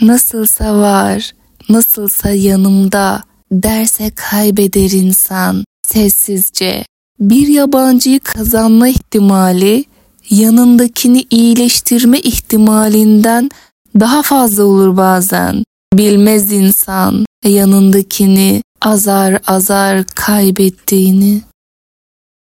Nasılsa var, nasılsa yanımda derse kaybeder insan sessizce. Bir yabancıyı kazanma ihtimali yanındakini iyileştirme ihtimalinden daha fazla olur bazen. Bilmez insan yanındakini azar azar kaybettiğini.